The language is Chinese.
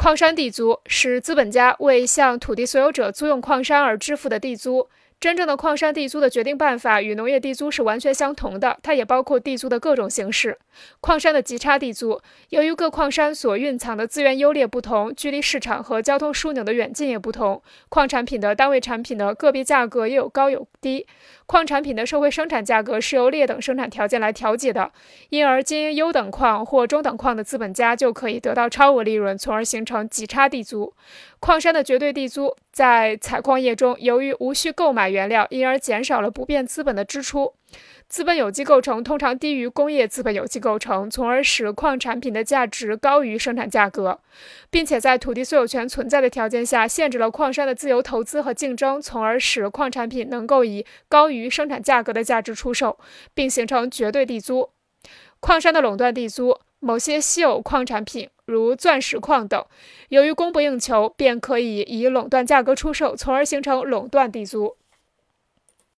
矿山地租是资本家为向土地所有者租用矿山而支付的地租。真正的矿山地租的决定办法与农业地租是完全相同的，它也包括地租的各种形式。矿山的极差地租，由于各矿山所蕴藏的资源优劣不同，距离市场和交通枢纽的远近也不同，矿产品的单位产品的个别价格也有高有低。矿产品的社会生产价格是由劣等生产条件来调节的，因而经营优等矿或中等矿的资本家就可以得到超额利润，从而形成极差地租。矿山的绝对地租，在采矿业中，由于无需购买原料，因而减少了不变资本的支出。资本有机构成通常低于工业资本有机构成，从而使矿产品的价值高于生产价格，并且在土地所有权存在的条件下，限制了矿山的自由投资和竞争，从而使矿产品能够以高于于生产价格的价值出售，并形成绝对地租。矿山的垄断地租，某些稀有矿产品，如钻石矿等，由于供不应求，便可以以垄断价格出售，从而形成垄断地租。